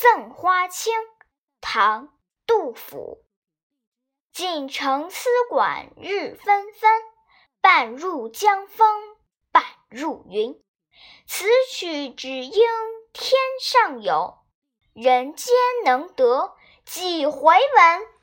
赠花卿唐杜甫锦城丝管日纷纷半入江风半入云。此曲只应天上有人间能得几回闻？